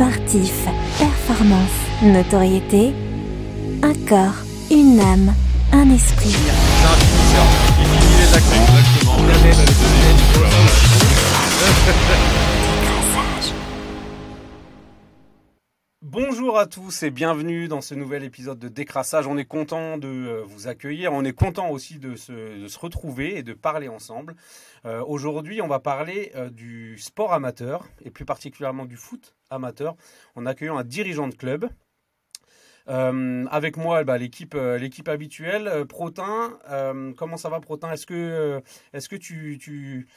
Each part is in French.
sportif, performance, notoriété, un corps, une âme, un esprit. Bonjour à tous et bienvenue dans ce nouvel épisode de Décrassage. On est content de euh, vous accueillir, on est content aussi de se, retrouver et de parler ensemble. Euh, Aujourd'hui, on va parler euh, du sport amateur et plus particulièrement du foot amateur en accueillant un dirigeant de club. Avec moi, bah, l'équipe, habituelle. Protin, comment ça va, Protin? Est-ce que, est-ce que tu,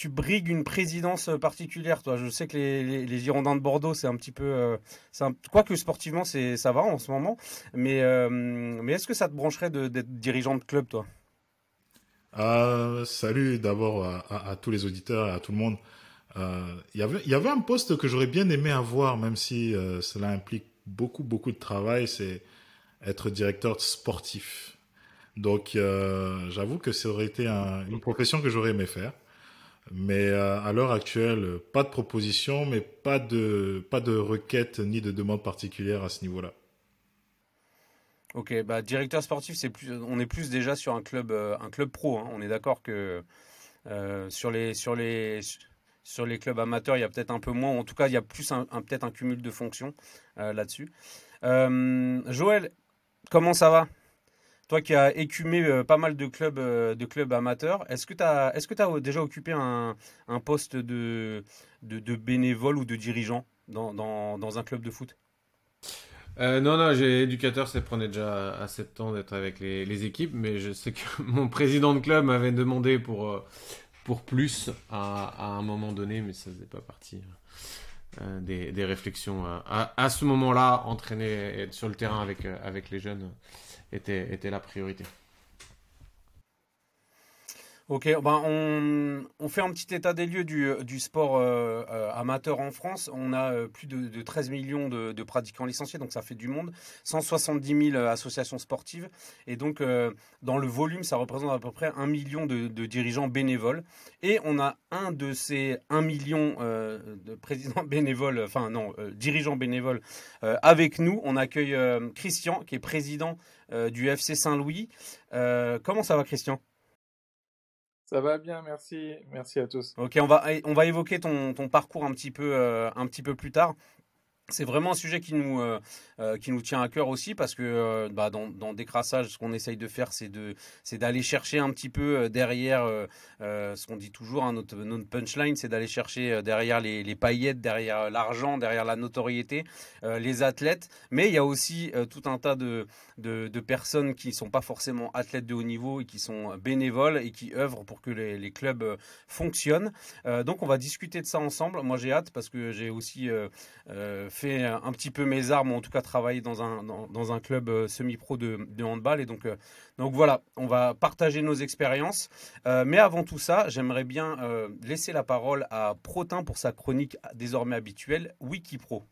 tu brigues une présidence particulière, toi Je sais que les, les, Girondins de Bordeaux, c'est un petit peu, euh, un, quoique sportivement, c'est, ça va en ce moment. Mais, euh, mais est-ce que ça te brancherait d'être dirigeant de club, toi? Euh, salut d'abord à, tous les auditeurs et à tout le monde. Euh, Il y avait, un poste que j'aurais bien aimé avoir, même si euh, cela implique beaucoup, beaucoup de travail, c'est être directeur sportif. Donc, euh, j'avoue que ça aurait été un- une profession que j'aurais aimé faire. Mais euh, à l'heure actuelle, pas de proposition, mais pas de, pas de requête ni de demande particulière à ce niveau-là. Ok, bah directeur sportif, c'est plus, on est plus déjà sur un club, euh, un club pro. hein. On est d'accord que euh, sur les, sur les, sur les clubs amateurs, il y a peut-être un peu moins. En tout cas, il y a plus un, peut-être un cumul de fonctions là-dessus. Joël, comment ça va? Toi qui as écumé euh, pas mal de clubs, euh, de clubs amateurs, est-ce que tu as, tu déjà occupé un, poste de, bénévole ou de dirigeant dans, un club de foot? Euh, non, non, j'ai éducateur, ça prenait déjà assez de temps d'être avec les, équipes, mais je sais que mon président de club m'avait demandé pour, euh, pour plus à, un moment donné, mais ça faisait pas partie euh, des, des réflexions. euh, à, à ce moment-là, entraîner et être sur le terrain avec, euh, avec les jeunes était, était la priorité. Ok, ben on, fait un petit état des lieux du, du sport euh, euh, amateur en France. On a euh, plus de, de 13 millions de, pratiquants licenciés, donc ça fait du monde. 170 000 associations sportives. Et donc, euh, dans le volume, ça représente à peu près un million de, dirigeants bénévoles. Et on a un de ces 1 million euh, de présidents bénévoles, enfin non, euh, dirigeants bénévoles euh, avec nous. On accueille euh, Christian, qui est président euh, du FC Saint-Louis. Euh, comment ça va, Christian? Ça va bien, merci. Merci à tous. Ok, on va, on va évoquer ton, parcours un petit peu, euh, un petit peu plus tard. C'est vraiment un sujet qui nous, euh, euh, qui nous tient à cœur aussi parce que euh, bah, dans, dans Décrassage, ce qu'on essaye de faire, c'est d'aller chercher un petit peu derrière ce qu'on dit toujours, hein, notre, notre punchline, c'est d'aller chercher derrière les, paillettes, derrière l'argent, derrière la notoriété, les athlètes. Mais il y a aussi tout un tas de, de, personnes qui ne sont pas forcément athlètes de haut niveau et qui sont bénévoles et qui œuvrent pour que les, les clubs fonctionnent. Donc on va discuter de ça ensemble. Moi j'ai hâte parce que j'ai aussi fait un petit peu mes armes, ou en tout cas travaillé dans un, dans, un club euh, semi-pro de, handball. Et donc, euh, donc voilà, on va partager nos expériences. Euh, mais avant tout ça, j'aimerais bien euh, laisser la parole à Protin pour sa chronique désormais habituelle, Wikipro.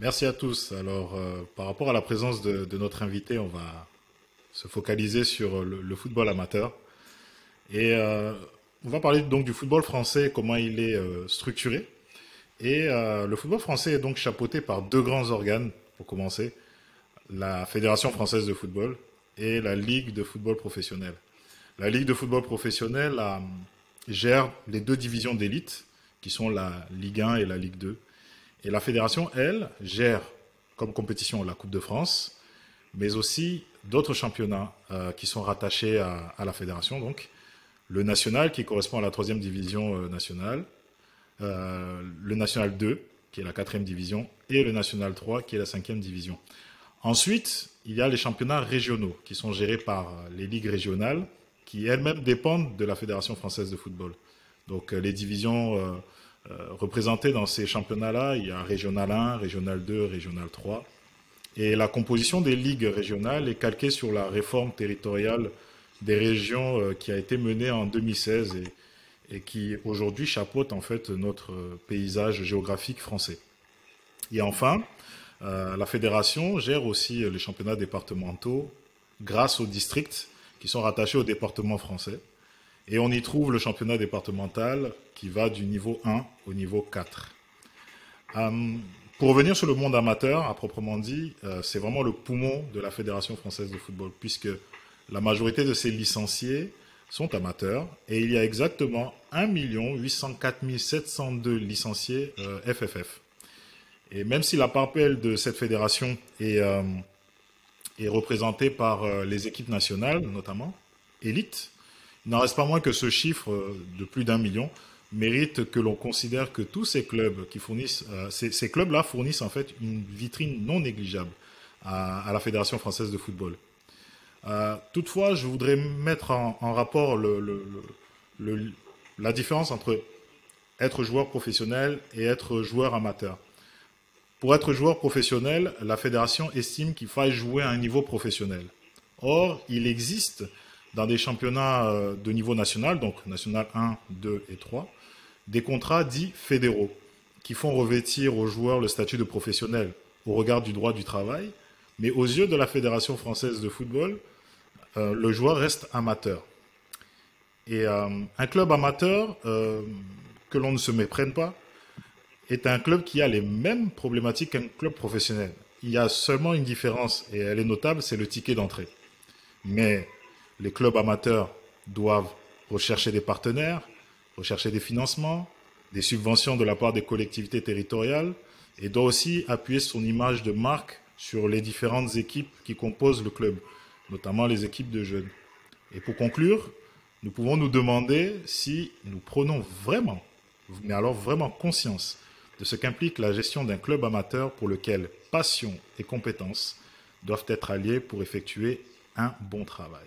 Merci à tous. Alors, euh, par rapport à la présence de, notre invité, on va se focaliser sur le, football amateur. Et euh, on va parler donc du football français, comment il est euh, structuré. Et euh, le football français est donc chapeauté par deux grands organes, pour commencer, la Fédération française de football et la Ligue de football professionnel. La Ligue de football professionnel euh, gère les deux divisions d'élite, qui sont la Ligue 1 et la Ligue 2. Et la fédération, elle, gère comme compétition la Coupe de France, mais aussi d'autres championnats qui sont rattachés à, à, la fédération. Donc, le national qui correspond à la troisième division euh, nationale, euh, le national 2 qui est la quatrième division et le national 3 qui est la cinquième division. Ensuite, il y a les championnats régionaux qui sont gérés par les ligues régionales qui elles-mêmes dépendent de la Fédération française de football. Donc, les divisions euh, représentés dans ces championnats-là. Il y a Régional 1, Régional 2, Régional 3. Et la composition des ligues régionales est calquée sur la réforme territoriale des régions euh, qui a été menée en 2016 et, qui aujourd'hui chapeaute en fait notre paysage géographique français. Et enfin, euh, la fédération gère aussi les championnats départementaux grâce aux districts qui sont rattachés au département français. Et on y trouve le championnat départemental qui va du niveau 1 au niveau 4. Euh, pour revenir sur le monde amateur, à proprement dit, c'est vraiment le poumon de la Fédération française de football, puisque la majorité de ses licenciés sont amateurs et il y a exactement 1 804 702 licenciés FFF. Euh, et même si la part de cette fédération est, est représentée par les équipes nationales, notamment, élite, il n'en reste pas moins que ce chiffre de plus d'un million mérite que l'on considère que tous ces clubs qui fournissent, euh, ces, clubs-là fournissent en fait une vitrine non négligeable à, la Fédération française de football. Euh, toutefois, je voudrais mettre en, rapport la différence entre être joueur professionnel et être joueur amateur. Pour être joueur professionnel, la fédération estime qu'il faille jouer à un niveau professionnel. Or, il existe dans des championnats euh, de niveau national, donc national 1, 2 et 3, des contrats dits fédéraux qui font revêtir aux joueurs le statut de professionnel au regard du droit du travail, mais aux yeux de la Fédération française de football, euh, le joueur reste amateur. Et euh, un club amateur, que l'on ne se méprenne pas, est un club qui a les mêmes problématiques qu'un club professionnel. Il y a seulement une différence, et elle est notable, c'est le ticket d'entrée. Mais les clubs amateurs doivent rechercher des partenaires, rechercher des financements, des subventions de la part des collectivités territoriales et doit aussi appuyer son image de marque sur les différentes équipes qui composent le club, notamment les équipes de jeunes. Et pour conclure, nous pouvons nous demander si nous prenons vraiment, mais alors vraiment conscience de ce qu'implique la gestion d'un club amateur pour lequel passion et compétences doivent être alliées pour effectuer un bon travail.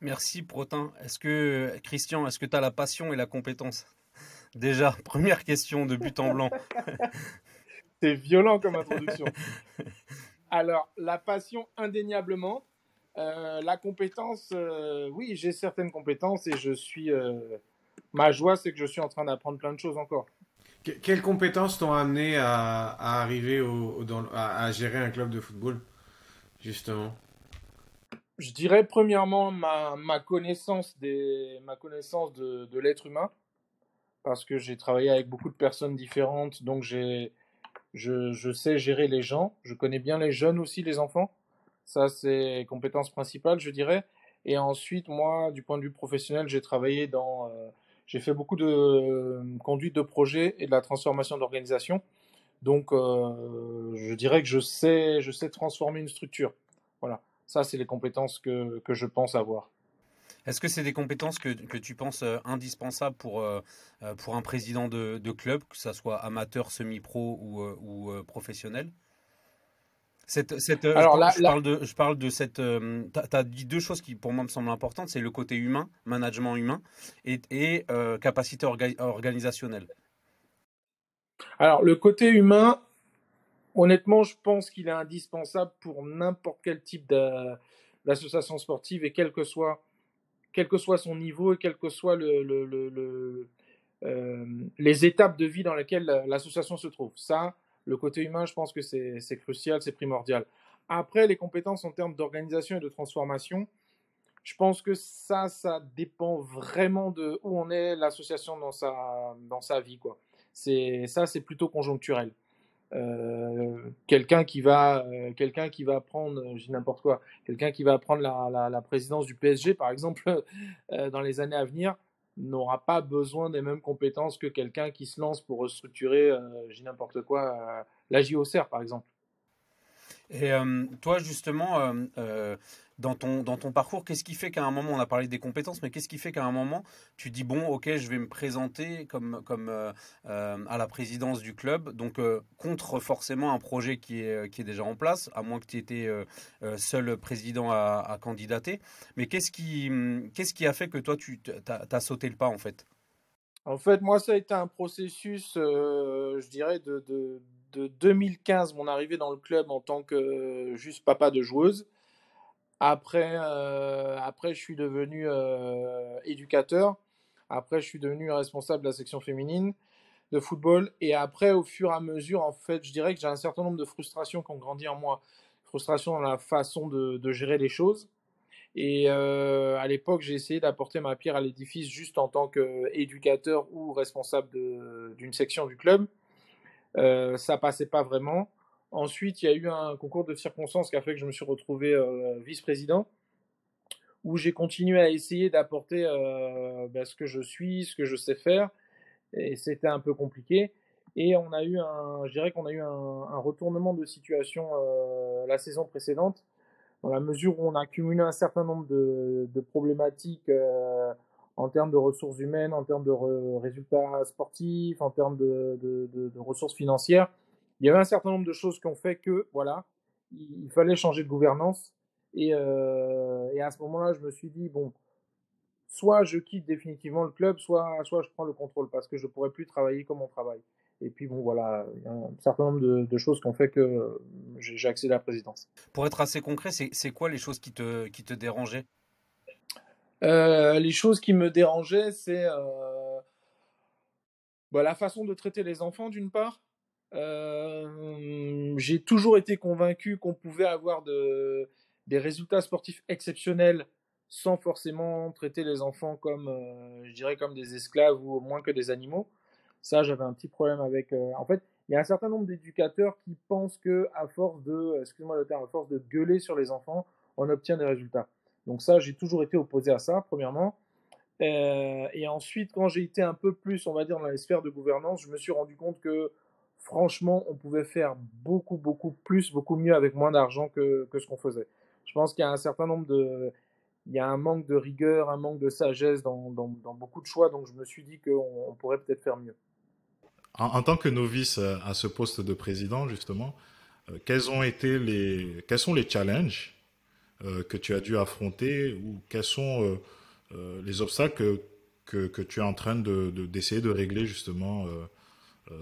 Merci Protin. Est-ce que Christian, est-ce que tu as la passion et la compétence? Déjà, première question de but en blanc. C'est violent comme introduction. Alors, la passion indéniablement. Euh, la compétence, euh, oui, j'ai certaines compétences et je suis. Euh, ma joie, c'est que je suis en train d'apprendre plein de choses encore. quelles compétences t'ont amené à, arriver à, gérer un club de football, justement? Je dirais premièrement ma, ma connaissance, des, ma connaissance de, de l'être humain, parce que j'ai travaillé avec beaucoup de personnes différentes, donc j'ai, je, sais gérer les gens, je connais bien les jeunes aussi, les enfants. Ça, c'est compétence principale, je dirais. Et ensuite, moi, du point de vue professionnel, j'ai travaillé dans, euh, j'ai fait beaucoup de euh, conduite de projet et de la transformation d'organisation. Donc, euh, je dirais que je sais, je sais transformer une structure. Voilà. Ça, c'est les compétences que, que, je pense avoir. Est-ce que c'est des compétences que, que, tu penses euh, indispensables pour, euh, euh, pour un président de, de, club, que ce soit amateur, semi-pro ou, ou professionnel? Cette, cette, Alors, je, parle de, je parle de cette. tu as, dit deux choses qui, pour moi, me semblent importantes c'est le côté humain, management humain, et, et capacité organisationnelle. Alors, le côté humain, Honnêtement, je pense qu'il est indispensable pour n'importe quel type d'association sportive et quel que soit quel que soit son niveau et quel que soient le, euh, les étapes de vie dans lesquelles l'association se trouve. Ça, le côté humain, je pense que c'est crucial, c'est primordial. Après, les compétences en termes d'organisation et de transformation, je pense que ça, ça dépend vraiment de où on est l'association dans sa, dans sa vie. Quoi. Ça, c'est plutôt conjoncturel. Euh, quelqu'un qui va euh, quelqu'un qui va prendre euh, n'importe quoi quelqu'un qui va prendre la, la, présidence du PSG par exemple dans les années à venir n'aura pas besoin des mêmes compétences que quelqu'un qui se lance pour restructurer j'ai n'importe quoi la JOCR par exemple. Et toi justement dans ton, dans ton parcours, qu'est-ce qui fait qu'à un moment, on a parlé des compétences, mais qu'est-ce qui fait qu'à un moment, tu dis, bon, ok, je vais me présenter comme, comme euh, euh, à la présidence du club, donc euh, contre forcément un projet qui est, qui est déjà en place, à moins que tu étais seul président à, candidater. Mais qu'est-ce qui, qu'est-ce qui a fait que toi, tu as, sauté le pas, en fait? En fait, moi, ça a été un processus, je dirais, de 2015, mon arrivée dans le club en tant que juste papa de joueuse. Après, euh, après, je suis devenu euh, éducateur. Après, je suis devenu responsable de la section féminine de football. Et après, au fur et à mesure, en fait, je dirais que j'ai un certain nombre de frustrations qui ont grandi en moi. Frustrations dans la façon de, gérer les choses. Et à l'époque, j'ai essayé d'apporter ma pierre à l'édifice juste en tant qu'éducateur ou responsable d'une section du club. Euh, ça passait pas vraiment. Ensuite, il y a eu un concours de circonstances qui a fait que je me suis retrouvé vice-président où j'ai continué à essayer d'apporter euh, ben, ce que je suis, ce que je sais faire, et c'était un peu compliqué. Et on a eu un, je dirais qu'on a eu un, retournement de situation euh, la saison précédente, dans la mesure où on a accumulé un certain nombre de, problématiques euh, en termes de ressources humaines, en termes de résultats sportifs, en termes de, ressources financières. Il y avait un certain nombre de choses qui ont fait que, voilà, il fallait changer de gouvernance et, euh, et à ce moment-là, je me suis dit, bon, soit je quitte définitivement le club, soit, soit je prends le contrôle parce que je ne pourrais plus travailler comme on travaille. Et puis bon, voilà, il y a un certain nombre de, de choses qui ont fait que j'ai accédé à la présidence. Pour être assez concret, c'est quoi les choses qui te, qui te dérangeaient? Euh, Les choses qui me dérangeaient, c'est euh, bah, la façon de traiter les enfants d'une part. Euh, j'ai toujours été convaincu qu'on pouvait avoir de, des résultats sportifs exceptionnels sans forcément traiter les enfants comme, euh, je dirais, comme des esclaves ou au moins que des animaux. Ça, j'avais un petit problème avec. Euh, en fait, il y a un certain nombre d'éducateurs qui pensent que, à force de, excuse-moi le terme, à force de gueuler sur les enfants, on obtient des résultats. Donc ça, j'ai toujours été opposé à ça, premièrement. Et ensuite, quand j'ai été un peu plus, on va dire, dans les sphères de gouvernance, je me suis rendu compte que, franchement, on pouvait faire beaucoup, beaucoup plus, beaucoup mieux avec moins d'argent que, que ce qu'on faisait je pense qu'il y a un certain nombre de. Il y a un manque de rigueur, un manque de sagesse dans, dans, beaucoup de choix, donc je me suis dit qu'on pourrait peut-être faire mieux. En, tant que novice euh, à ce poste de président, justement, euh, quels ont été les, quels sont les challenges euh, que tu as dû affronter ou quels sont les obstacles que, que, tu es en train de, d'essayer de, régler justement,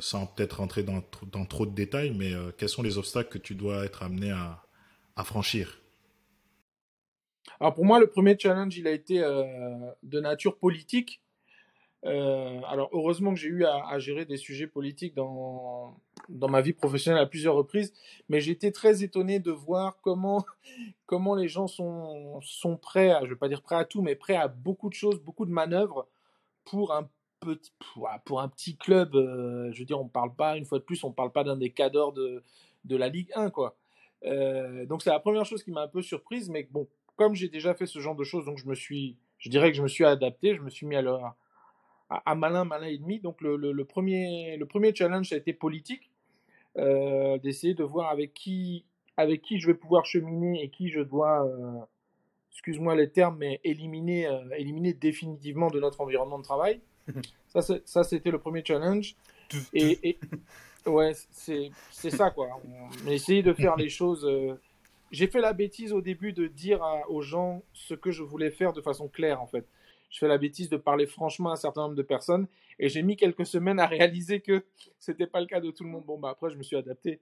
sans peut-être rentrer dans, trop de détails, mais quels sont les obstacles que tu dois être amené à, franchir? Alors pour moi, le premier challenge, il a été euh, de nature politique. Euh, alors heureusement que j'ai eu à, gérer des sujets politiques dans, ma vie professionnelle à plusieurs reprises, mais été très étonné de voir comment, les gens sont, sont prêts, à, je ne vais pas dire prêts à tout, mais prêts à beaucoup de choses, beaucoup de manœuvres pour un pour un petit club. Euh, je veux dire, on parle pas, une fois de plus, on ne parle pas d'un des cadors de, de la Ligue 1, quoi. donc c'est la première chose qui m'a un peu surprise, mais bon, comme j'ai déjà fait ce genre de choses, donc je me suis, je dirais que je me suis adapté, je me suis mis à, à, malin, malin et demi. Donc le, le, premier, le premier challenge, ça a été politique, euh, d'essayer de voir avec qui, avec qui je vais pouvoir cheminer et qui je dois, euh, excuse-moi les termes, mais éliminer, euh, éliminer définitivement de notre environnement de travail. ça, c'était le premier challenge. Et, et ouais, c'est ça quoi. On a essayé de faire les choses j'ai fait la bêtise au début de dire aux gens ce que je voulais faire de façon claire, en fait. Je fais la bêtise de parler franchement à un certain nombre de personnes et j'ai mis quelques semaines à réaliser que c'était pas le cas de tout le monde. Bon, bah après, je me suis adapté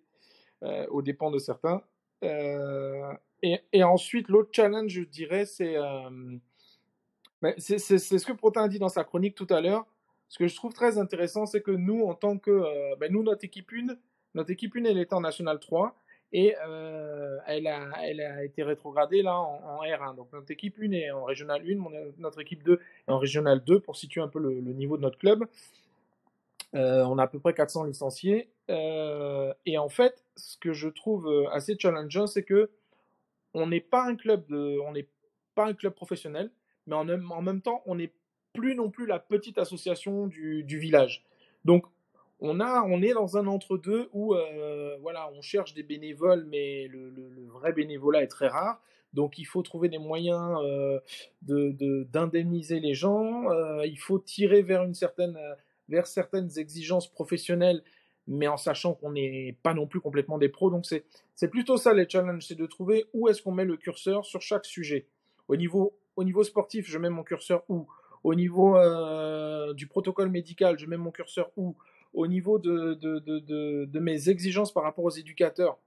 euh, aux dépens de certains. Euh, et, et, ensuite, l'autre challenge, je dirais, c'est euh, c'est ce que Protin a dit dans sa chronique tout à l'heure. Ce que je trouve très intéressant, c'est que nous, en tant que. Euh, ben nous, notre équipe 1, notre équipe 1, elle est en National 3. Et euh, elle, a, elle a été rétrogradée là en, R1. Donc notre équipe 1 est en Régional 1, notre équipe 2 est en Régional 2 pour situer un peu le, niveau de notre club. Euh, on a à peu près 400 licenciés. Et en fait, ce que je trouve assez challengeant, c'est que on n'est pas n'est pas un club professionnel, mais en, même temps, on n'est plus non plus la petite association du, village. Donc on, a, on est dans un entre-deux où euh, voilà, on cherche des bénévoles, mais le, vrai bénévolat est très rare. Donc il faut trouver des moyens euh, d'indemniser les gens. Euh, il faut tirer vers, une certaine, vers certaines exigences professionnelles, mais en sachant qu'on n'est pas non plus complètement des pros. Donc c'est plutôt ça les challenges, c'est de trouver où est-ce qu'on met le curseur sur chaque sujet. Au niveau, au niveau sportif, je mets mon curseur où? Au niveau du protocole médical, je mets mon curseur où? Au niveau de, mes exigences par rapport aux éducateurs?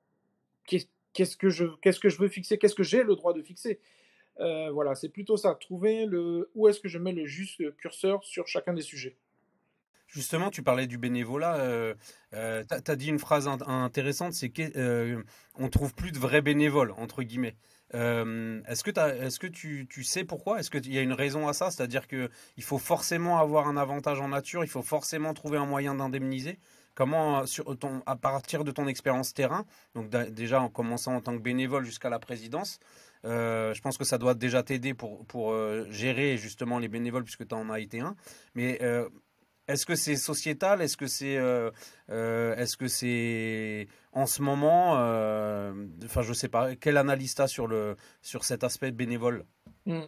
Qu'est-ce que je, qu'est-ce que je veux fixer? Qu'est-ce que j'ai le droit de fixer? Euh, Voilà, c'est plutôt ça. Trouver le, où est-ce que je mets le juste curseur sur chacun des sujets. Justement, tu parlais du bénévolat. Euh, euh tu as dit une phrase intéressante, c'est qu'on euh, ne trouve plus de vrais bénévoles, entre guillemets. Euh, est-ce que, tu, sais pourquoi? Est-ce qu'il y a une raison à ça? C'est-à-dire qu'il faut forcément avoir un avantage en nature, il faut forcément trouver un moyen d'indemniser. Comment, à partir de ton expérience terrain, donc déjà en commençant en tant que bénévole jusqu'à la présidence, euh, je pense que ça doit déjà t'aider pour, pour euh, gérer justement les bénévoles puisque tu en as été un. Mais est-ce que c'est sociétal? Est-ce que c'est euh, euh, est-ce que en ce moment euh, Enfin, je sais pas. Quelle analyse tu as sur le sur cet aspect bénévole? Hmm.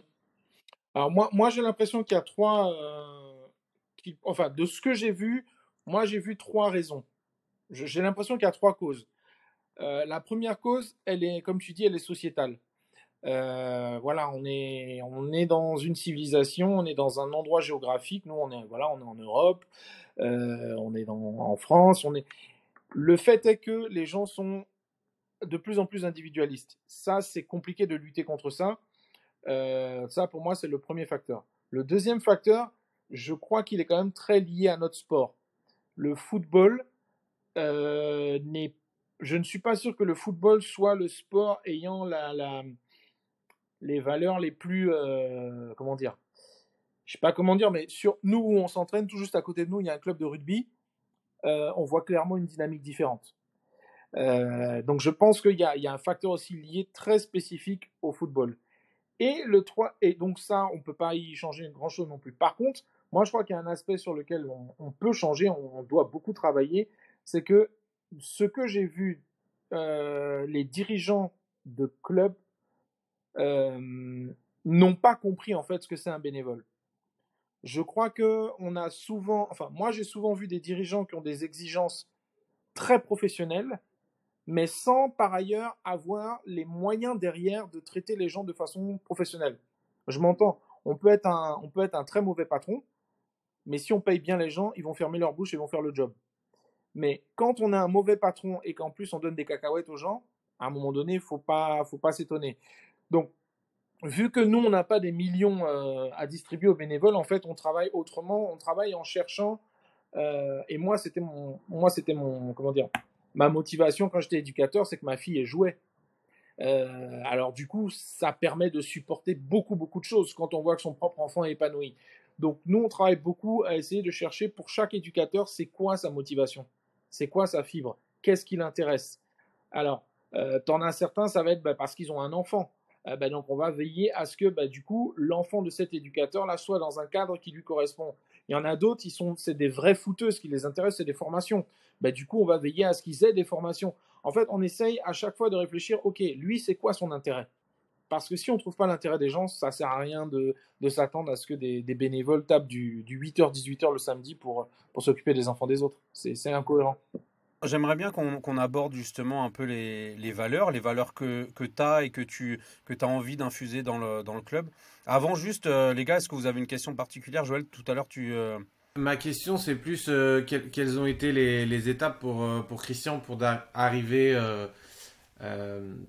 Alors moi, moi j'ai l'impression qu'il y a trois. enfin, de ce que j'ai vu, moi j'ai vu trois raisons. J'ai l'impression qu'il y a trois causes. la première cause, elle est, comme tu dis, elle est sociétale. Euh, voilà, on est, on est dans une civilisation, on est dans un endroit géographique. Nous, on est, voilà, on est en Europe, euh, on est en France. On est. Le fait est que les gens sont de plus en plus individualistes. Ça, c'est compliqué de lutter contre ça. Euh, ça, pour moi, c'est le premier facteur. Le deuxième facteur, je crois qu'il est quand même très lié à notre sport. Le football n'est je ne suis pas sûr que le football soit le sport ayant la, les valeurs les plus, euh, comment dire, je sais pas comment dire, mais sur nous où on s'entraîne, tout juste à côté de nous, il y a un club de rugby. Euh, on voit clairement une dynamique différente. Euh, donc je pense qu'il y, y, a un facteur aussi lié très spécifique au football. Et le 3, et donc ça, on ne peut pas y changer grand chose non plus. Par contre, moi je crois qu'il y a un aspect sur lequel on, peut changer, on, on, doit beaucoup travailler, c'est que ce que j'ai vu les dirigeants de clubs n'ont pas compris en fait ce que c'est un bénévole. Je crois que on a souvent, enfin moi j'ai souvent vu des dirigeants qui ont des exigences très professionnelles, mais sans par ailleurs avoir les moyens derrière de traiter les gens de façon professionnelle. Je m'entends, on peut être un, on peut être un très mauvais patron, mais si on paye bien les gens, ils vont fermer leur bouche et vont faire le job. Mais quand on a un mauvais patron et qu'en plus on donne des cacahuètes aux gens, à un moment donné, faut pas, faut pas s'étonner. Donc, vu que nous, on n'a pas des millions euh, à distribuer aux bénévoles, en fait, on travaille autrement, on travaille en cherchant. Euh, et moi, c'était mon, moi, c'était mon, comment dire, ma motivation quand j'étais éducateur, c'est que ma fille jouait. Euh, alors du coup, ça permet de supporter beaucoup, beaucoup de choses quand on voit que son propre enfant est épanoui. Donc nous, on travaille beaucoup à essayer de chercher pour chaque éducateur, c'est quoi sa motivation, c'est quoi sa fibre, qu'est-ce qui l'intéresse? Alors, euh, t'en as certains, ça va être bah, parce qu'ils ont un enfant. Euh, bah, donc on va veiller à ce que bah, du coup l'enfant de cet éducateur là soit dans un cadre qui lui correspond. Il y en a d'autres, ils sont c'est des vrais fouteux, ce qui les intéresse c'est des formations. Bah, du coup on va veiller à ce qu'ils aient des formations. En fait on essaye à chaque fois de réfléchir, ok lui c'est quoi son intérêt? Parce que si on ne trouve pas l'intérêt des gens, ça sert à rien de, de s'attendre à ce que des, bénévoles tapent du, du 8h-18h le samedi pour, pour s'occuper des enfants des autres. C'est incohérent. J'aimerais bien qu'on aborde justement un peu les, les, valeurs, les valeurs que, que tu as et que tu que as envie d'infuser dans le, dans le club. Avant, juste, euh, les gars, est-ce que vous avez une question particulière? Joël, tout à l'heure, tu... Euh, Ma question, c'est plus euh, quelles, ont été les, les étapes pour, pour Christian pour arriver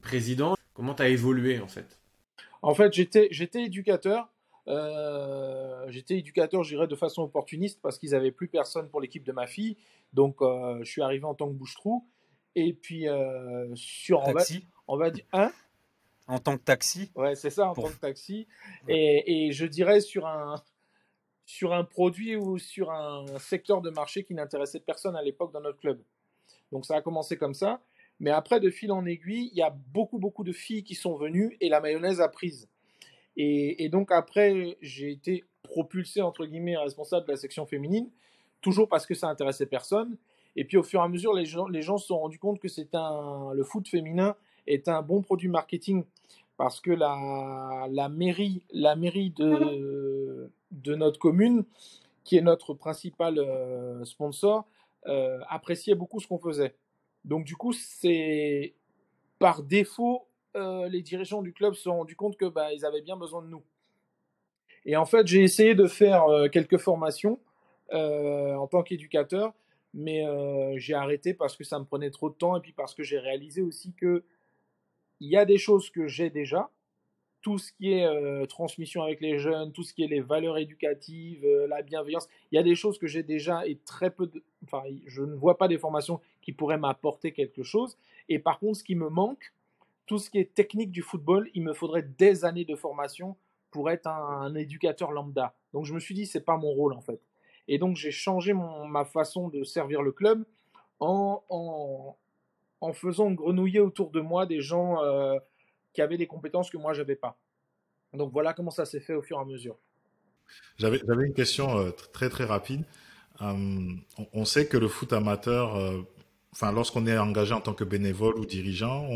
président? Comment tu as évolué en fait? En fait, j'étais éducateur. J'étais éducateur, je dirais, de façon opportuniste parce qu'ils n'avaient plus personne pour l'équipe de ma fille. Donc, euh, je suis arrivé en tant que bouche-trou. Et puis, euh, sur. Taxi on va, dire. Hein? En tant que taxi Ouais, c'est ça, en tant que taxi. Et, et, je dirais sur un, sur un produit ou sur un secteur de marché qui n'intéressait personne à l'époque dans notre club. Donc, ça a commencé comme ça. Mais après, de fil en aiguille, il y a beaucoup, beaucoup de filles qui sont venues et la mayonnaise a prise. Et, donc, après, j'ai été propulsé, entre guillemets, responsable de la section féminine toujours parce que ça intéressait personne. Et puis au fur et à mesure, les gens, les gens se sont rendus compte que un, le foot féminin est un bon produit marketing parce que la, la mairie, la mairie de, de notre commune, qui est notre principal euh, sponsor, euh, appréciait beaucoup ce qu'on faisait. Donc du coup, c'est par défaut, euh, les dirigeants du club se sont rendus compte que bah, ils avaient bien besoin de nous. Et en fait, j'ai essayé de faire quelques formations euh, en tant qu'éducateur, mais euh, j'ai arrêté parce que ça me prenait trop de temps et puis parce que j'ai réalisé aussi que il y a des choses que j'ai déjà, tout ce qui est euh, transmission avec les jeunes, tout ce qui est les valeurs éducatives, la bienveillance, il y a des choses que j'ai déjà et très peu de, enfin, je ne vois pas des formations qui pourraient m'apporter quelque chose. Et par contre, ce qui me manque, tout ce qui est technique du football, il me faudrait des années de formation pour être un, éducateur lambda. Donc je me suis dit, c'est pas mon rôle en fait. Et donc j'ai changé ma façon de servir le club en, en, faisant grenouiller autour de moi des gens euh, qui avaient des compétences que moi j'avais pas. Donc voilà comment ça s'est fait au fur et à mesure. J'avais une question euh, très très rapide. Euh, on, sait que le foot amateur, enfin lorsqu'on est engagé en tant que bénévole ou dirigeant,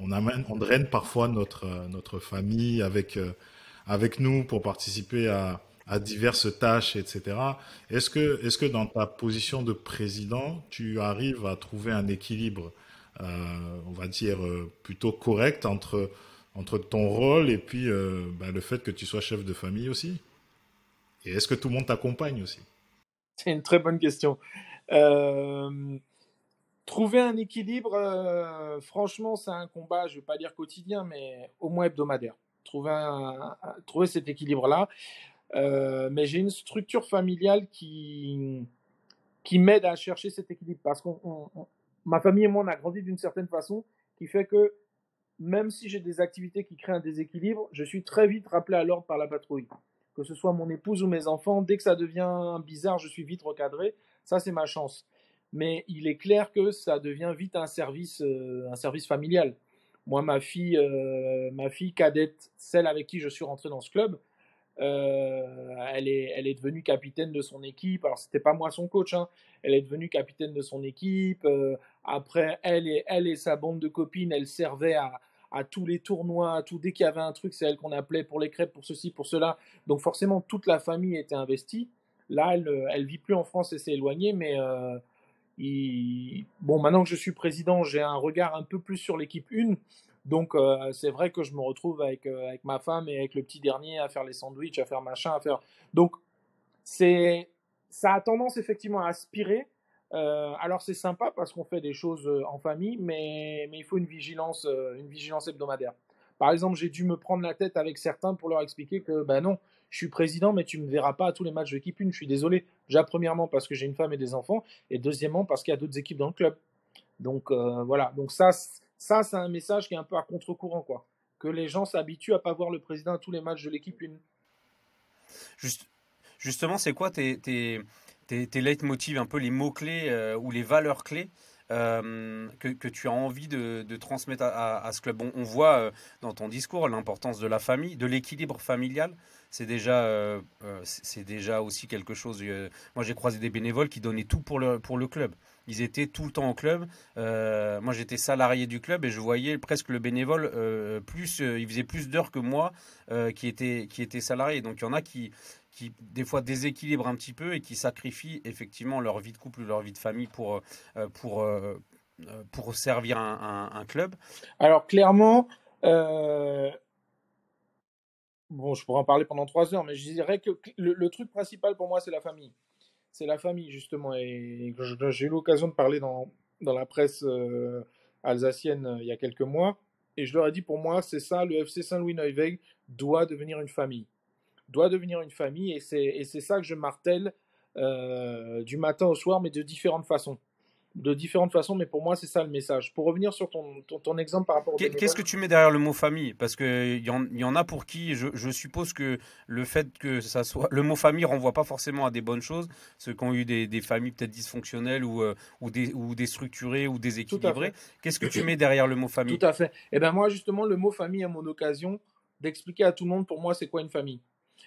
on, draine parfois notre, notre famille avec, avec nous pour participer à, diverses tâches, etc. Est-ce que, est-ce que dans ta position de président, tu arrives à trouver un équilibre, euh, on va dire, euh, plutôt correct entre, entre ton rôle et puis euh, ben, le fait que tu sois chef de famille aussi? Et est-ce que tout le monde t'accompagne aussi? C'est une très bonne question. Trouver un équilibre, franchement, c'est un combat, je ne vais pas dire quotidien, mais au moins hebdomadaire. Trouver, trouver cet équilibre-là. Euh, mais j'ai une structure familiale qui, qui m'aide à chercher cet équilibre. Parce que ma famille et moi, on a grandi d'une certaine façon qui fait que même si j'ai des activités qui créent un déséquilibre, je suis très vite rappelé à l'ordre par la patrouille. Que ce soit mon épouse ou mes enfants, dès que ça devient bizarre, je suis vite recadré. Ça, c'est ma chance. Mais il est clair que ça devient vite un service, euh, un service familial. Moi, ma fille, euh, ma fille cadette, celle avec qui je suis rentré dans ce club, euh, elle, est, elle est devenue capitaine de son équipe. Alors, c'était pas moi son coach, hein. elle est devenue capitaine de son équipe. Après, elle et, elle et sa bande de copines, elle servait à, tous les tournois, tout. Dès qu'il y avait un truc, c'est elle qu'on appelait pour les crêpes, pour ceci, pour cela. Donc, forcément, toute la famille était investie. Là, elle, elle vit plus en France et s'est éloignée, mais bon, maintenant que je suis président, j'ai un regard un peu plus sur l'équipe 1. Donc euh, c'est vrai que je me retrouve avec, euh, avec ma femme et avec le petit dernier à faire les sandwichs, à faire machin, à faire. Donc c'est ça a tendance effectivement à aspirer. Euh, alors c'est sympa parce qu'on fait des choses en famille, mais, mais il faut une vigilance, une vigilance hebdomadaire. Par exemple, j'ai dû me prendre la tête avec certains pour leur expliquer que ben non, je suis président, mais tu ne me verras pas à tous les matchs de l'équipe 1. Je suis désolé. Déjà, premièrement, parce que j'ai une femme et des enfants, et deuxièmement, parce qu'il y a d'autres équipes dans le club. Donc voilà. Donc ça, ça, c'est un message qui est un peu à contre-courant, quoi. Que les gens s'habituent à pas voir le président à tous les matchs de l'équipe une. Juste, justement, c'est quoi tes, tes, tes, leitmotivs, un peu les mots-clés euh, ou les valeurs clés euh, que, que, tu as envie de, de transmettre à, à, ce club? On, on voit euh, dans ton discours l'importance de la famille, de l'équilibre familial. C'est déjà, c'est déjà aussi quelque chose. moi, j'ai croisé des bénévoles qui donnaient tout pour le, pour le club. Ils étaient tout le temps au club. Euh, moi, j'étais salarié du club et je voyais presque le bénévole euh, plus. Euh, il faisait plus d'heures que moi qui était qui était salarié. Donc, il y en a qui qui des fois déséquilibrent un petit peu et qui sacrifient effectivement leur vie de couple, leur vie de famille pour pour pour servir un, club. Alors clairement. Bon, je pourrais en parler pendant trois heures, mais je dirais que le truc principal pour moi, c'est la famille c'est la famille, justement. Et j'ai eu l'occasion de parler dans, la presse euh, alsacienne euh, il y a quelques mois. Et je leur ai dit, pour moi, c'est ça, le FC Saint-Louis-Neuweg doit devenir une famille. Doit devenir une famille. Et c'est ça que je martèle euh, du matin au soir, mais de différentes façons de différentes façons, mais pour moi, c'est ça le message. Pour revenir sur ton, ton, exemple par rapport au. Qu'est-ce que tu mets derrière le mot famille? Parce qu'il y, en, y en a pour qui, je, suppose que le fait que ça soit. Le mot famille renvoie pas forcément à des bonnes choses. Ceux qui ont eu des, des familles peut-être dysfonctionnelles ou, euh, ou, des, ou déstructurées ou déséquilibrées. Qu'est-ce que tu mets derrière le mot famille? Tout à fait. Et eh ben moi, justement, le mot famille est mon occasion d'expliquer à tout le monde pour moi c'est quoi une famille?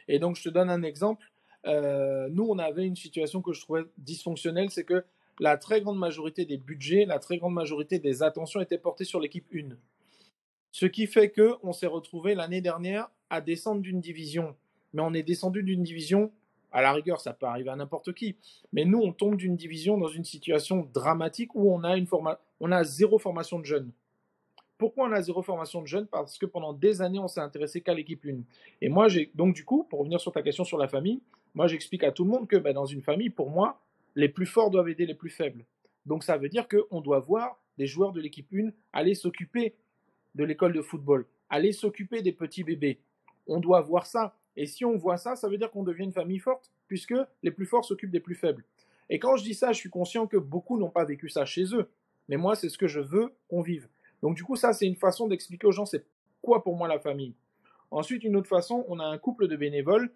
Et donc, je te donne un exemple. Euh, nous, on avait une situation que je trouvais dysfonctionnelle, c'est que la très grande majorité des budgets, la très grande majorité des attentions étaient portées sur l'équipe 1. Ce qui fait que on s'est retrouvé l'année dernière à descendre d'une division. Mais on est descendu d'une division, à la rigueur, ça peut arriver à n'importe qui. Mais nous, on tombe d'une division dans une situation dramatique où on a, une zéro formation de jeunes. Pourquoi on a zéro formation de jeunes? Parce que pendant des années, on s'est intéressé qu'à l'équipe 1. Et moi, j'ai donc du coup, pour revenir sur ta question sur la famille, moi j'explique à tout le monde que ben, dans une famille, pour moi, les plus forts doivent aider les plus faibles. Donc ça veut dire qu'on doit voir des joueurs de l'équipe 1 aller s'occuper de l'école de football, aller s'occuper des petits bébés. On doit voir ça. Et si on voit ça, ça veut dire qu'on devient une famille forte, puisque les plus forts s'occupent des plus faibles. Et quand je dis ça, je suis conscient que beaucoup n'ont pas vécu ça chez eux. Mais moi, c'est ce que je veux qu'on vive. Donc du coup, ça, c'est une façon d'expliquer aux gens c'est quoi pour moi la famille. Ensuite, une autre façon, on a un couple de bénévoles.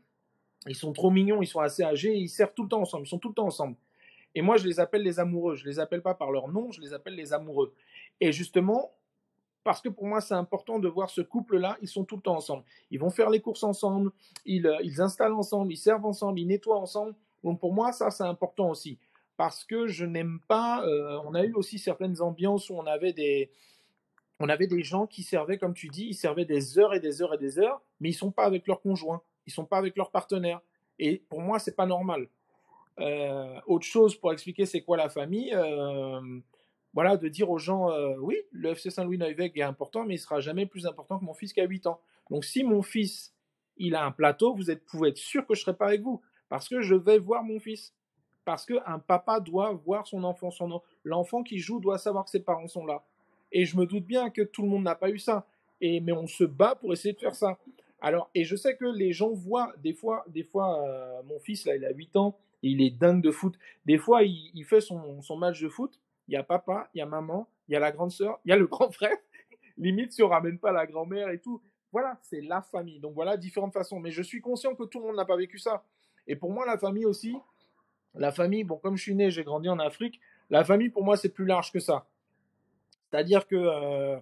Ils sont trop mignons, ils sont assez âgés, ils servent tout le temps ensemble, ils sont tout le temps ensemble. Et moi, je les appelle les amoureux. Je les appelle pas par leur nom, je les appelle les amoureux. Et justement, parce que pour moi, c'est important de voir ce couple-là, ils sont tout le temps ensemble. Ils vont faire les courses ensemble, ils, euh, ils installent ensemble, ils servent ensemble, ils nettoient ensemble. Donc pour moi, ça, c'est important aussi. Parce que je n'aime pas. Euh, on a eu aussi certaines ambiances où on avait des, on avait des gens qui servaient, comme tu dis, ils servaient des heures et des heures et des heures, mais ils sont pas avec leur conjoint, ils sont pas avec leur partenaire. Et pour moi, c'est pas normal. Euh, autre chose pour expliquer c'est quoi la famille, euh, voilà, de dire aux gens, euh, oui, le FC Saint-Louis-Neuweg est important, mais il sera jamais plus important que mon fils qui a 8 ans. Donc si mon fils, il a un plateau, vous pouvez être sûr que je serai pas avec vous, parce que je vais voir mon fils. Parce qu'un papa doit voir son enfant, son l'enfant qui joue doit savoir que ses parents sont là. Et je me doute bien que tout le monde n'a pas eu ça. Et, mais on se bat pour essayer de faire ça. Alors, et je sais que les gens voient, des fois, des fois, euh, mon fils, là, il a 8 ans, il est dingue de foot. Des fois, il, fait son, match de foot. Il y a papa, il y a maman, il y a la grande sœur, il y a le grand frère. Limite, si on ramène pas la grand-mère et tout. Voilà, c'est la famille. Donc voilà, différentes façons. Mais je suis conscient que tout le monde n'a pas vécu ça. Et pour moi, la famille aussi, la famille, bon, comme je suis né, j'ai grandi en Afrique, la famille, pour moi, c'est plus large que ça. C'est-à-dire que euh,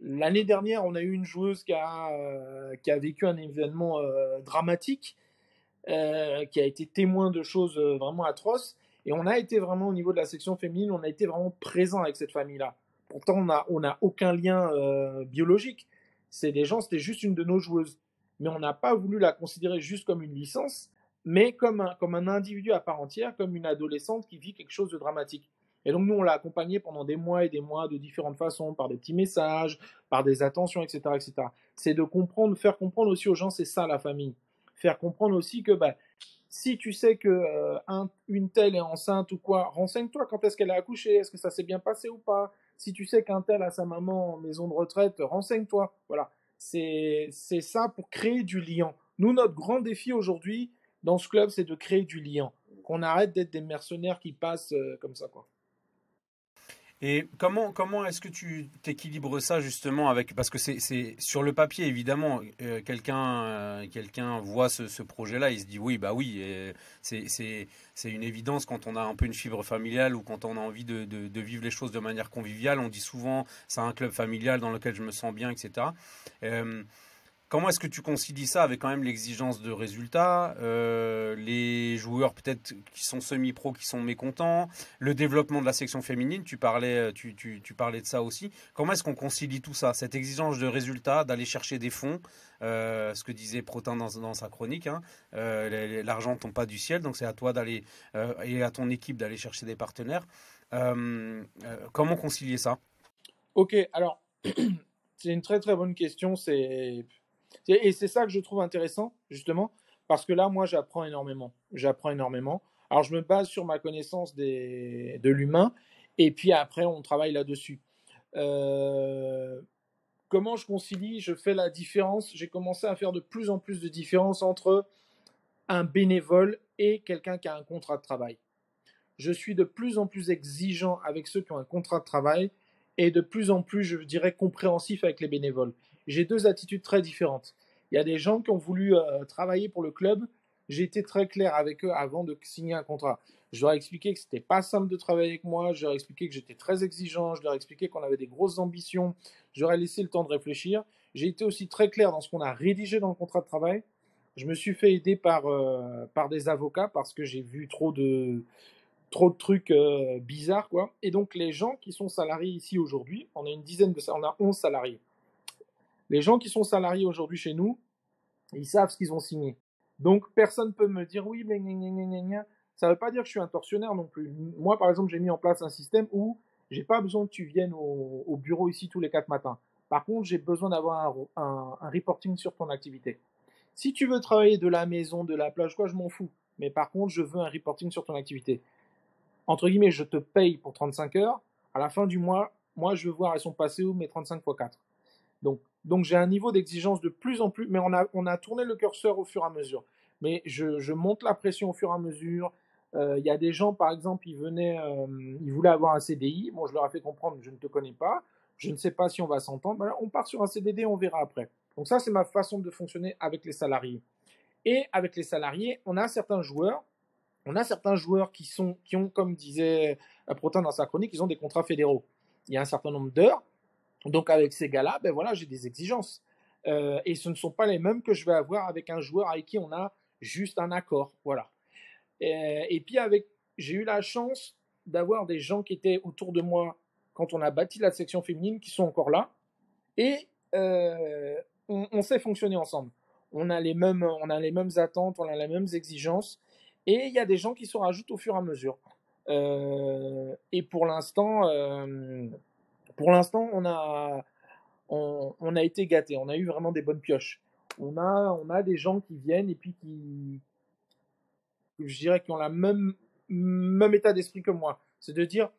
l'année dernière, on a eu une joueuse qui a, euh, qui a vécu un événement euh, dramatique euh, qui a été témoin de choses vraiment atroces. Et on a été vraiment au niveau de la section féminine, on a été vraiment présent avec cette famille-là. Pourtant, on n'a on a aucun lien biologique. C'est des gens, c'était juste une de nos joueuses. Mais on n'a pas voulu la considérer juste comme une licence, mais comme un, comme un individu à part entière, comme une adolescente qui vit quelque chose de dramatique. Et donc nous, on l'a accompagnée pendant des mois et des mois de différentes façons, par des petits messages, par des attentions, etc. etc. C'est de comprendre, faire comprendre aussi aux gens, c'est ça la famille faire comprendre aussi que bah, si tu sais que euh, une telle est enceinte ou quoi, renseigne-toi quand est-ce qu'elle a accouché, est-ce que ça s'est bien passé ou pas. Si tu sais qu'un tel a sa maman en maison de retraite, renseigne-toi. Voilà, c'est ça pour créer du lien. Nous, notre grand défi aujourd'hui dans ce club, c'est de créer du lien. Qu'on arrête d'être des mercenaires qui passent euh, comme ça, quoi. Et comment, comment est-ce que tu t'équilibres ça justement avec parce que c'est sur le papier évidemment euh, quelqu'un euh, quelqu'un voit ce, ce projet-là il se dit oui bah oui c'est une évidence quand on a un peu une fibre familiale ou quand on a envie de, de, de vivre les choses de manière conviviale. On dit souvent c'est un club familial dans lequel je me sens bien etc Comment est-ce que tu concilies ça avec quand même l'exigence de résultats, euh, les joueurs peut-être qui sont semi-pro, qui sont mécontents, le développement de la section féminine, tu parlais, tu, tu, parlais de ça aussi. Comment est-ce qu'on concilie tout ça, cette exigence de résultats, d'aller chercher des fonds, euh, ce que disait Protin dans, sa chronique, hein, euh, l'argent ne tombe pas du ciel, donc c'est à toi d'aller euh, et à ton équipe d'aller chercher des partenaires. Euh, euh, comment concilier ça? Ok, alors c'est une très très bonne question. C'est et c'est ça que je trouve intéressant, justement, parce que là, moi, j'apprends énormément. J'apprends énormément. Alors, je me base sur ma connaissance des, de l'humain, et puis après, on travaille là-dessus. Euh, comment je concilie Je fais la différence. J'ai commencé à faire de plus en plus de différence entre un bénévole et quelqu'un qui a un contrat de travail. Je suis de plus en plus exigeant avec ceux qui ont un contrat de travail et de plus en plus, je dirais, compréhensif avec les bénévoles j'ai deux attitudes très différentes. Il y a des gens qui ont voulu euh, travailler pour le club. J'ai été très clair avec eux avant de signer un contrat. Je leur ai expliqué que c'était pas simple de travailler avec moi. Je leur ai expliqué que j'étais très exigeant. Je leur ai expliqué qu'on avait des grosses ambitions. Je leur ai laissé le temps de réfléchir. J'ai été aussi très clair dans ce qu'on a rédigé dans le contrat de travail. Je me suis fait aider par, euh, par des avocats parce que j'ai vu trop de, trop de trucs euh, bizarres, quoi. Et donc, les gens qui sont salariés ici aujourd'hui, on a une dizaine de, on a 11 salariés. Les gens qui sont salariés aujourd'hui chez nous, ils savent ce qu'ils ont signé. Donc personne ne peut me dire oui, mais ça ne veut pas dire que je suis un tortionnaire non plus. Moi, par exemple, j'ai mis en place un système où j'ai pas besoin que tu viennes au, bureau ici tous les quatre matins. Par contre, j'ai besoin d'avoir un, reporting sur ton activité. Si tu veux travailler de la maison, de la plage, quoi, je m'en fous. Mais par contre, je veux un reporting sur ton activité. Entre guillemets, je te paye pour 35 heures. À la fin du mois, moi, je veux voir elles sont passées où mes 35 x 4. Donc, donc j'ai un niveau d'exigence de plus en plus, mais on a, on a tourné le curseur au fur et à mesure. Mais je, monte la pression au fur et à mesure. Euh, il y a des gens, par exemple, ils venaient, euh, ils voulaient avoir un CDI. Bon, je leur ai fait comprendre, je ne te connais pas. je ne sais pas si on va s'entendre. Ben on part sur un CDD, on verra après. Donc ça, c'est ma façon de fonctionner avec les salariés. Et avec les salariés, on a certains joueurs, on a certains joueurs qui sont, qui ont, comme disait Protin dans sa chronique, ils ont des contrats fédéraux. Il y a un certain nombre d'heures. Donc avec ces gars-là, ben voilà, j'ai des exigences. Euh, et ce ne sont pas les mêmes que je vais avoir avec un joueur avec qui on a juste un accord. Voilà. Et, et puis avec, j'ai eu la chance d'avoir des gens qui étaient autour de moi quand on a bâti la section féminine qui sont encore là. Et euh, on, sait fonctionner ensemble. On a, les mêmes, on a les mêmes attentes, on a les mêmes exigences. Et il y a des gens qui se rajoutent au fur et à mesure. Euh, et pour l'instant, euh, pour l'instant, on a, on, a été gâtés. On a eu vraiment des bonnes pioches. On a, on a des gens qui viennent et puis qui, je dirais, qui ont la même, même état d'esprit que moi. C'est de dire,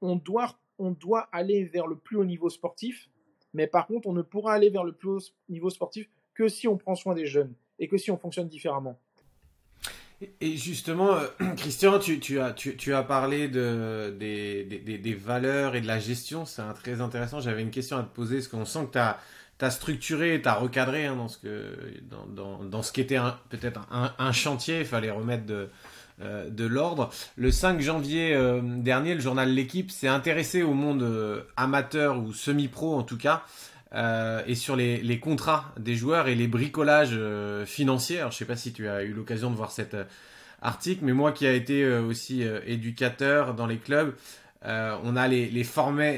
on doit, on doit aller vers le plus haut niveau sportif, mais par contre, on ne pourra aller vers le plus haut niveau sportif que si on prend soin des jeunes et que si on fonctionne différemment. Et justement, euh, Christian, tu, as, parlé de, des, valeurs et de la gestion. C'est très intéressant. J'avais une question à te poser. Parce qu'on sent que tu as, structuré, tu as recadré hein, dans, ce que, dans, ce qui était peut-être un, chantier. Il fallait remettre de, euh, l'ordre. Le 5 janvier euh, dernier, le journal L'équipe s'est intéressé au monde amateur ou semi-pro en tout cas. Euh, et sur les, les, contrats des joueurs et les bricolages euh, financiers. Alors, je sais pas si tu as eu l'occasion de voir cet euh, article, mais moi qui a été aussi éducateur dans les clubs, on a les, les,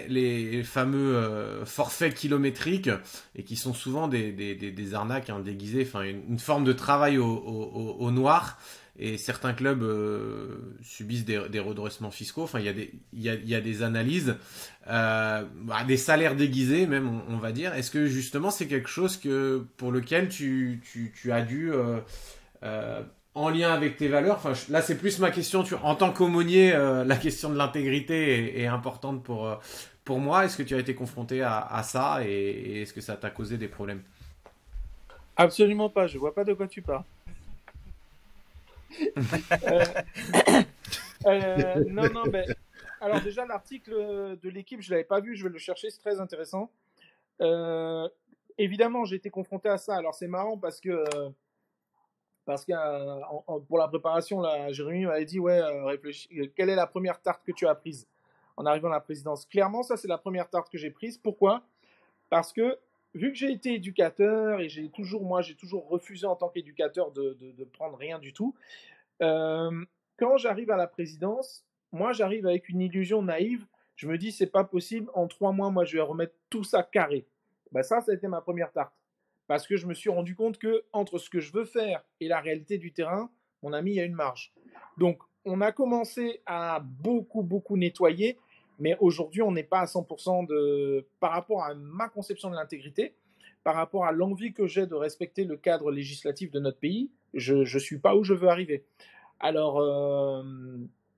les fameux forfaits kilométriques et qui sont souvent des, des, des, arnaques hein, déguisées, enfin une, une, forme de travail au, au, au noir et certains clubs euh, subissent des, redressements fiscaux. Enfin, il y a des, analyses, euh, bah, des salaires déguisés même, on, va dire. Est-ce que justement c'est quelque chose que pour lequel tu, as dû euh, en lien avec tes valeurs? Enfin, là, c'est plus ma question. Tu, en tant qu'aumônier, la question de l'intégrité est, importante pour pour moi. Est-ce que tu as été confronté à, à ça et, et est-ce que ça t'a causé des problèmes? Absolument pas. Je vois pas de quoi tu parles euh, euh, non, non, mais alors déjà l'article de l'équipe, je l'avais pas vu, je vais le chercher, c'est très intéressant. Euh, évidemment, j'ai été confronté à ça. Alors c'est marrant parce que parce que pour la préparation, là, Jérémy m'avait dit ouais, réfléchis, quelle est la première tarte que tu as prise? En arrivant à la présidence Clairement, ça c'est la première tarte que j'ai prise. Pourquoi? Parce que vu que j'ai été éducateur et j'ai toujours, moi, j'ai toujours refusé en tant qu'éducateur de, prendre rien du tout. Euh, quand j'arrive à la présidence, moi, j'arrive avec une illusion naïve. Je me dis, c'est pas possible. En trois mois, moi, je vais remettre tout ça carré. Ben, ça, ça a été ma première tarte. Parce que je me suis rendu compte que entre ce que je veux faire et la réalité du terrain, mon ami, il y a une marge. Donc, on a commencé à beaucoup, beaucoup nettoyer. Mais aujourd'hui, on n'est pas à 100% de, par rapport à ma conception de l'intégrité, par rapport à l'envie que j'ai de respecter le cadre législatif de notre pays, je ne suis pas où je veux arriver. Alors, euh,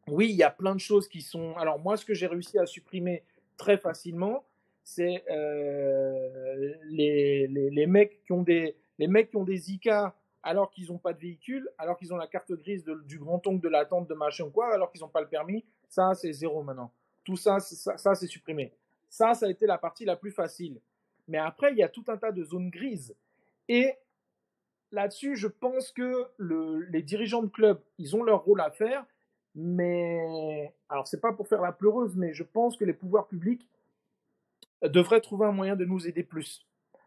oui, il y a plein de choses qui sont... Alors, moi, ce que j'ai réussi à supprimer très facilement, c'est euh, les, mecs qui ont des, les mecs qui ont des ICA alors qu'ils n'ont pas de véhicule, alors qu'ils ont la carte grise du grand-oncle de l'attente de machin quoi, alors qu'ils n'ont pas le permis. Ça, c'est zéro maintenant. Tout ça, ça, c'est supprimé. Ça, ça a été la partie la plus facile. Mais après, il y a tout un tas de zones grises. Et là-dessus, je pense que le, les dirigeants de club, ils ont leur rôle à faire. Mais, alors c'est pas pour faire la pleureuse, mais je pense que les pouvoirs publics devraient trouver un moyen de nous aider plus.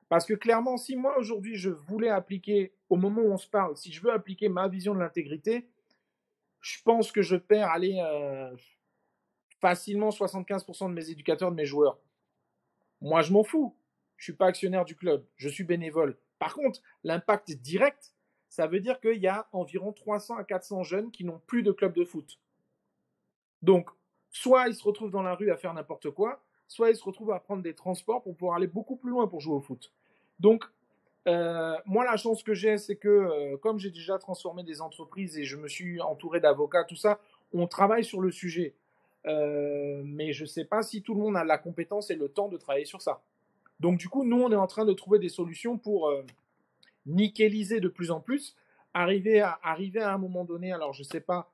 Parce que clairement, si moi aujourd'hui je voulais appliquer, au moment où on se parle, si je veux appliquer ma vision de l'intégrité, je pense que je perds, allez, euh, facilement 75% de mes éducateurs, de mes joueurs. Moi, je m'en fous. Je suis pas actionnaire du club. Je suis bénévole. Par contre, l'impact direct, ça veut dire qu'il y a environ 300 à 400 jeunes qui n'ont plus de club de foot. Donc, soit ils se retrouvent dans la rue à faire n'importe quoi, soit ils se retrouvent à prendre des transports pour pouvoir aller beaucoup plus loin pour jouer au foot. Donc, euh, moi, la chance que j'ai, c'est que euh, comme j'ai déjà transformé des entreprises et je me suis entouré d'avocats, tout ça, on travaille sur le sujet. Euh, mais je ne sais pas si tout le monde a la compétence et le temps de travailler sur ça. Donc du coup, nous, on est en train de trouver des solutions pour euh, nickéliser de plus en plus, arriver à, arriver à un moment donné, alors je ne sais pas,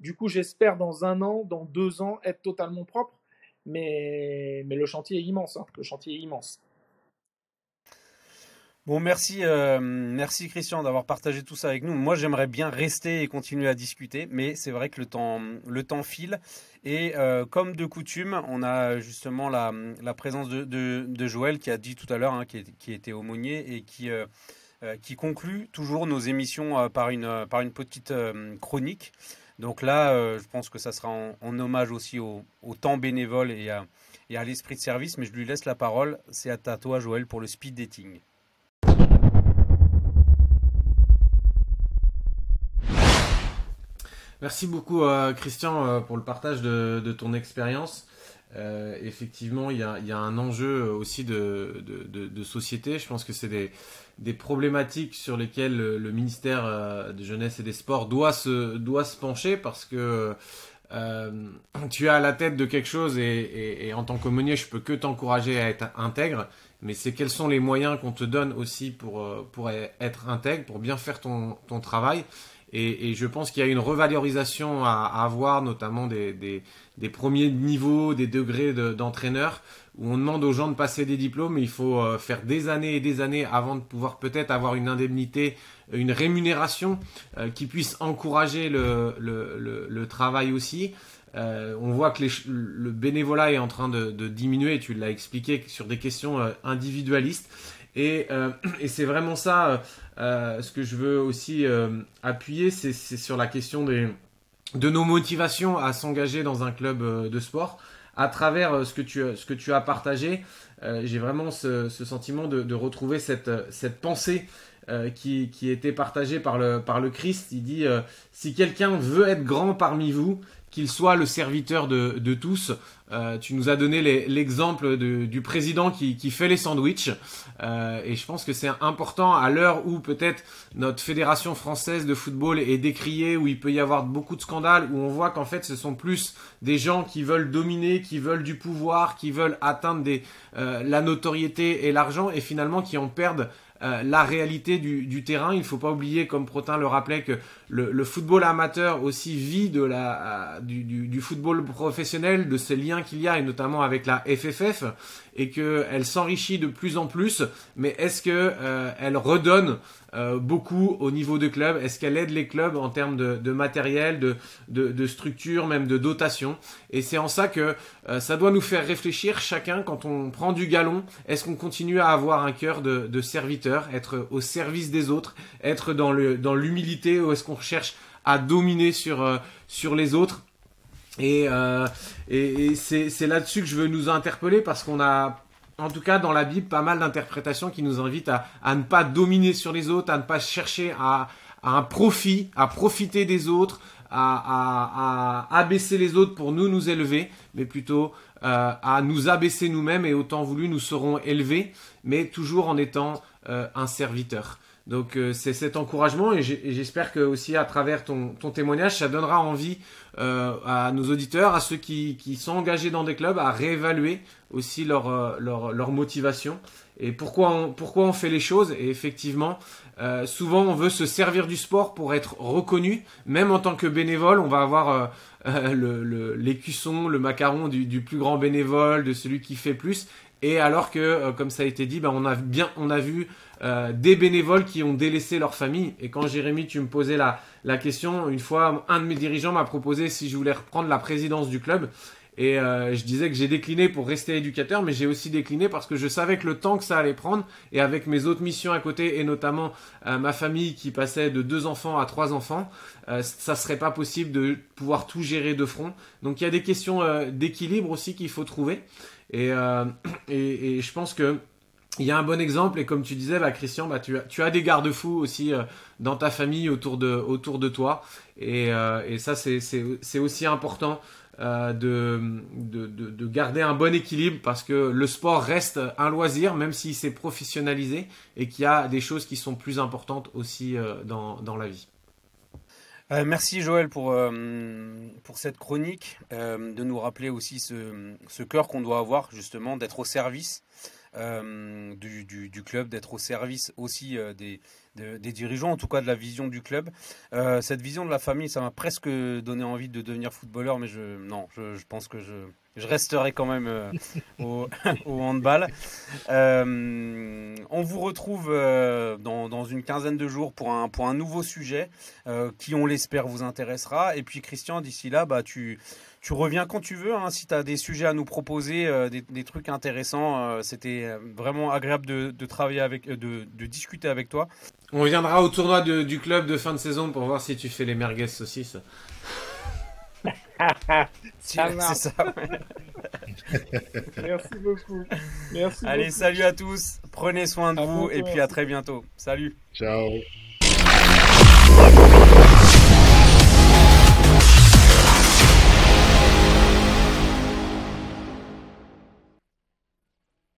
du coup, j'espère dans un an, dans deux ans, être totalement propre. mais, mais le chantier est immense. Hein. Le chantier est immense. Bon, merci, euh, merci Christian d'avoir partagé tout ça avec nous. Moi, j'aimerais bien rester et continuer à discuter, mais c'est vrai que le temps, le temps file. Et euh, comme de coutume, on a justement la, présence de, Joël qui a dit tout à l'heure, hein, qui, était aumônier et qui, euh, conclut toujours nos émissions par, une, par une petite chronique. Donc là, je pense que ça sera en, hommage aussi au, au, temps bénévole et à, et à l'esprit de service, mais je lui laisse la parole. C'est à toi, Joël, pour le speed dating. Merci beaucoup euh, Christian euh, pour le partage de, ton expérience. Euh, effectivement, il y, a, un enjeu aussi de, société. Je pense que c'est des, problématiques sur lesquelles le, ministère de Jeunesse et des Sports doit se, doit se pencher parce que tu es à la tête de quelque chose et, en tant qu'aumônier, je peux que t'encourager à être intègre. Mais c'est quels sont les moyens qu'on te donne aussi pour, pour être intègre, pour bien faire ton, ton travail. Et, je pense qu'il y a une revalorisation à, avoir, notamment des, premiers niveaux, des degrés d'entraîneur, où on demande aux gens de passer des diplômes, mais il faut euh, faire des années et des années avant de pouvoir peut-être avoir une indemnité, une rémunération euh, qui puisse encourager le, travail aussi. Euh, on voit que le bénévolat est en train de, de diminuer, tu l'as expliqué, sur des questions individualistes. Euh, et, c'est vraiment ça, euh, euh, ce que je veux aussi appuyer, c'est sur la question des, de nos motivations à s'engager dans un club de sport. À travers ce que tu, as partagé, j'ai vraiment ce, sentiment de, retrouver cette, pensée qui, était partagée par le Christ. Il dit, si quelqu'un veut être grand parmi vous, qu'il soit le serviteur de, tous. Euh, tu nous as donné l'exemple du président qui, fait les sandwichs. Euh, et je pense que c'est important à l'heure où peut-être notre fédération française de football est décriée, où il peut y avoir beaucoup de scandales, où on voit qu'en fait ce sont plus des gens qui veulent dominer, qui veulent du pouvoir, qui veulent atteindre des, euh, la notoriété et l'argent, et finalement qui en perdent euh, la réalité du, terrain. Il faut pas oublier, comme Protin le rappelait, que le, football amateur aussi vit de la, euh, du, football professionnel, de ces liens qu'il y a, et notamment avec la FFF, et qu'elle s'enrichit de plus en plus. Mais est-ce qu'elle euh, elle redonne euh, beaucoup au niveau de club. Est-ce qu'elle aide les clubs en termes de, matériel, de, de, structure, même de dotation? Et c'est en ça que euh, ça doit nous faire réfléchir chacun quand on prend du galon. Est-ce qu'on continue à avoir un cœur de, serviteur, être au service des autres, être dans l'humilité dans ou est-ce qu'on cherche à dominer sur, euh, sur les autres? Et, et c'est là-dessus que je veux nous interpeller parce qu'on a en tout cas dans la Bible, pas mal d'interprétations qui nous invitent à, ne pas dominer sur les autres, à ne pas chercher à, un profit, à profiter des autres, à, abaisser les autres pour nous nous élever, mais plutôt euh, à nous abaisser nous-mêmes et autant voulu nous serons élevés, mais toujours en étant euh, un serviteur. Donc euh, c'est cet encouragement et j'espère que aussi à travers ton, témoignage, ça donnera envie à nos auditeurs, à ceux qui, sont engagés dans des clubs, à réévaluer aussi leur, euh, leur, leur, motivation et pourquoi on, pourquoi on fait les choses. Et effectivement, euh, souvent on veut se servir du sport pour être reconnu. Même en tant que bénévole, on va avoir euh, euh l'écusson, le, macaron du, du, plus grand bénévole, de celui qui fait plus. Et alors que, comme ça a été dit, ben on a bien, on a vu des bénévoles qui ont délaissé leur famille. Et quand Jérémy, tu me posais la, la question, une fois, un de mes dirigeants m'a proposé si je voulais reprendre la présidence du club. Et euh, je disais que j'ai décliné pour rester éducateur, mais j'ai aussi décliné parce que je savais que le temps que ça allait prendre, et avec mes autres missions à côté, et notamment euh, ma famille qui passait de deux enfants à trois enfants, euh, ça serait pas possible de pouvoir tout gérer de front. Donc il y a des questions euh, d'équilibre aussi qu'il faut trouver. Et, et, et, je pense que il y a un bon exemple, et comme tu disais, bah, Christian, bah, tu, as, des garde-fous aussi dans ta famille autour de, toi. Et, et ça, c'est aussi important euh, de, de, garder un bon équilibre parce que le sport reste un loisir, même s'il s'est professionnalisé et qu'il y a des choses qui sont plus importantes aussi euh, dans, la vie. Euh, merci Joël pour, cette chronique, de nous rappeler aussi ce cœur qu'on doit avoir justement, d'être au service du, du, club, d'être au service aussi des, des dirigeants, en tout cas de la vision du club. cette vision de la famille, ça m'a presque donné envie de devenir footballeur, mais je, non, je, pense que je, je resterai quand même euh, au, au, handball. Euh, on vous retrouve euh, dans, dans, une quinzaine de jours pour un, pour un nouveau sujet qui, on l'espère, vous intéressera. Et puis, Christian, d'ici là, bah, tu, tu reviens quand tu veux. Hein, si tu as des sujets à nous proposer, des, des, trucs intéressants, c'était vraiment agréable de, de travailler avec, de, de, discuter avec toi. On viendra au tournoi de, du club de fin de saison pour voir si tu fais les merguez saucisses. c'est ça. Merci beaucoup. Merci Allez, salut à tous. Prenez soin de vous et puis à très bientôt. Salut. Ciao.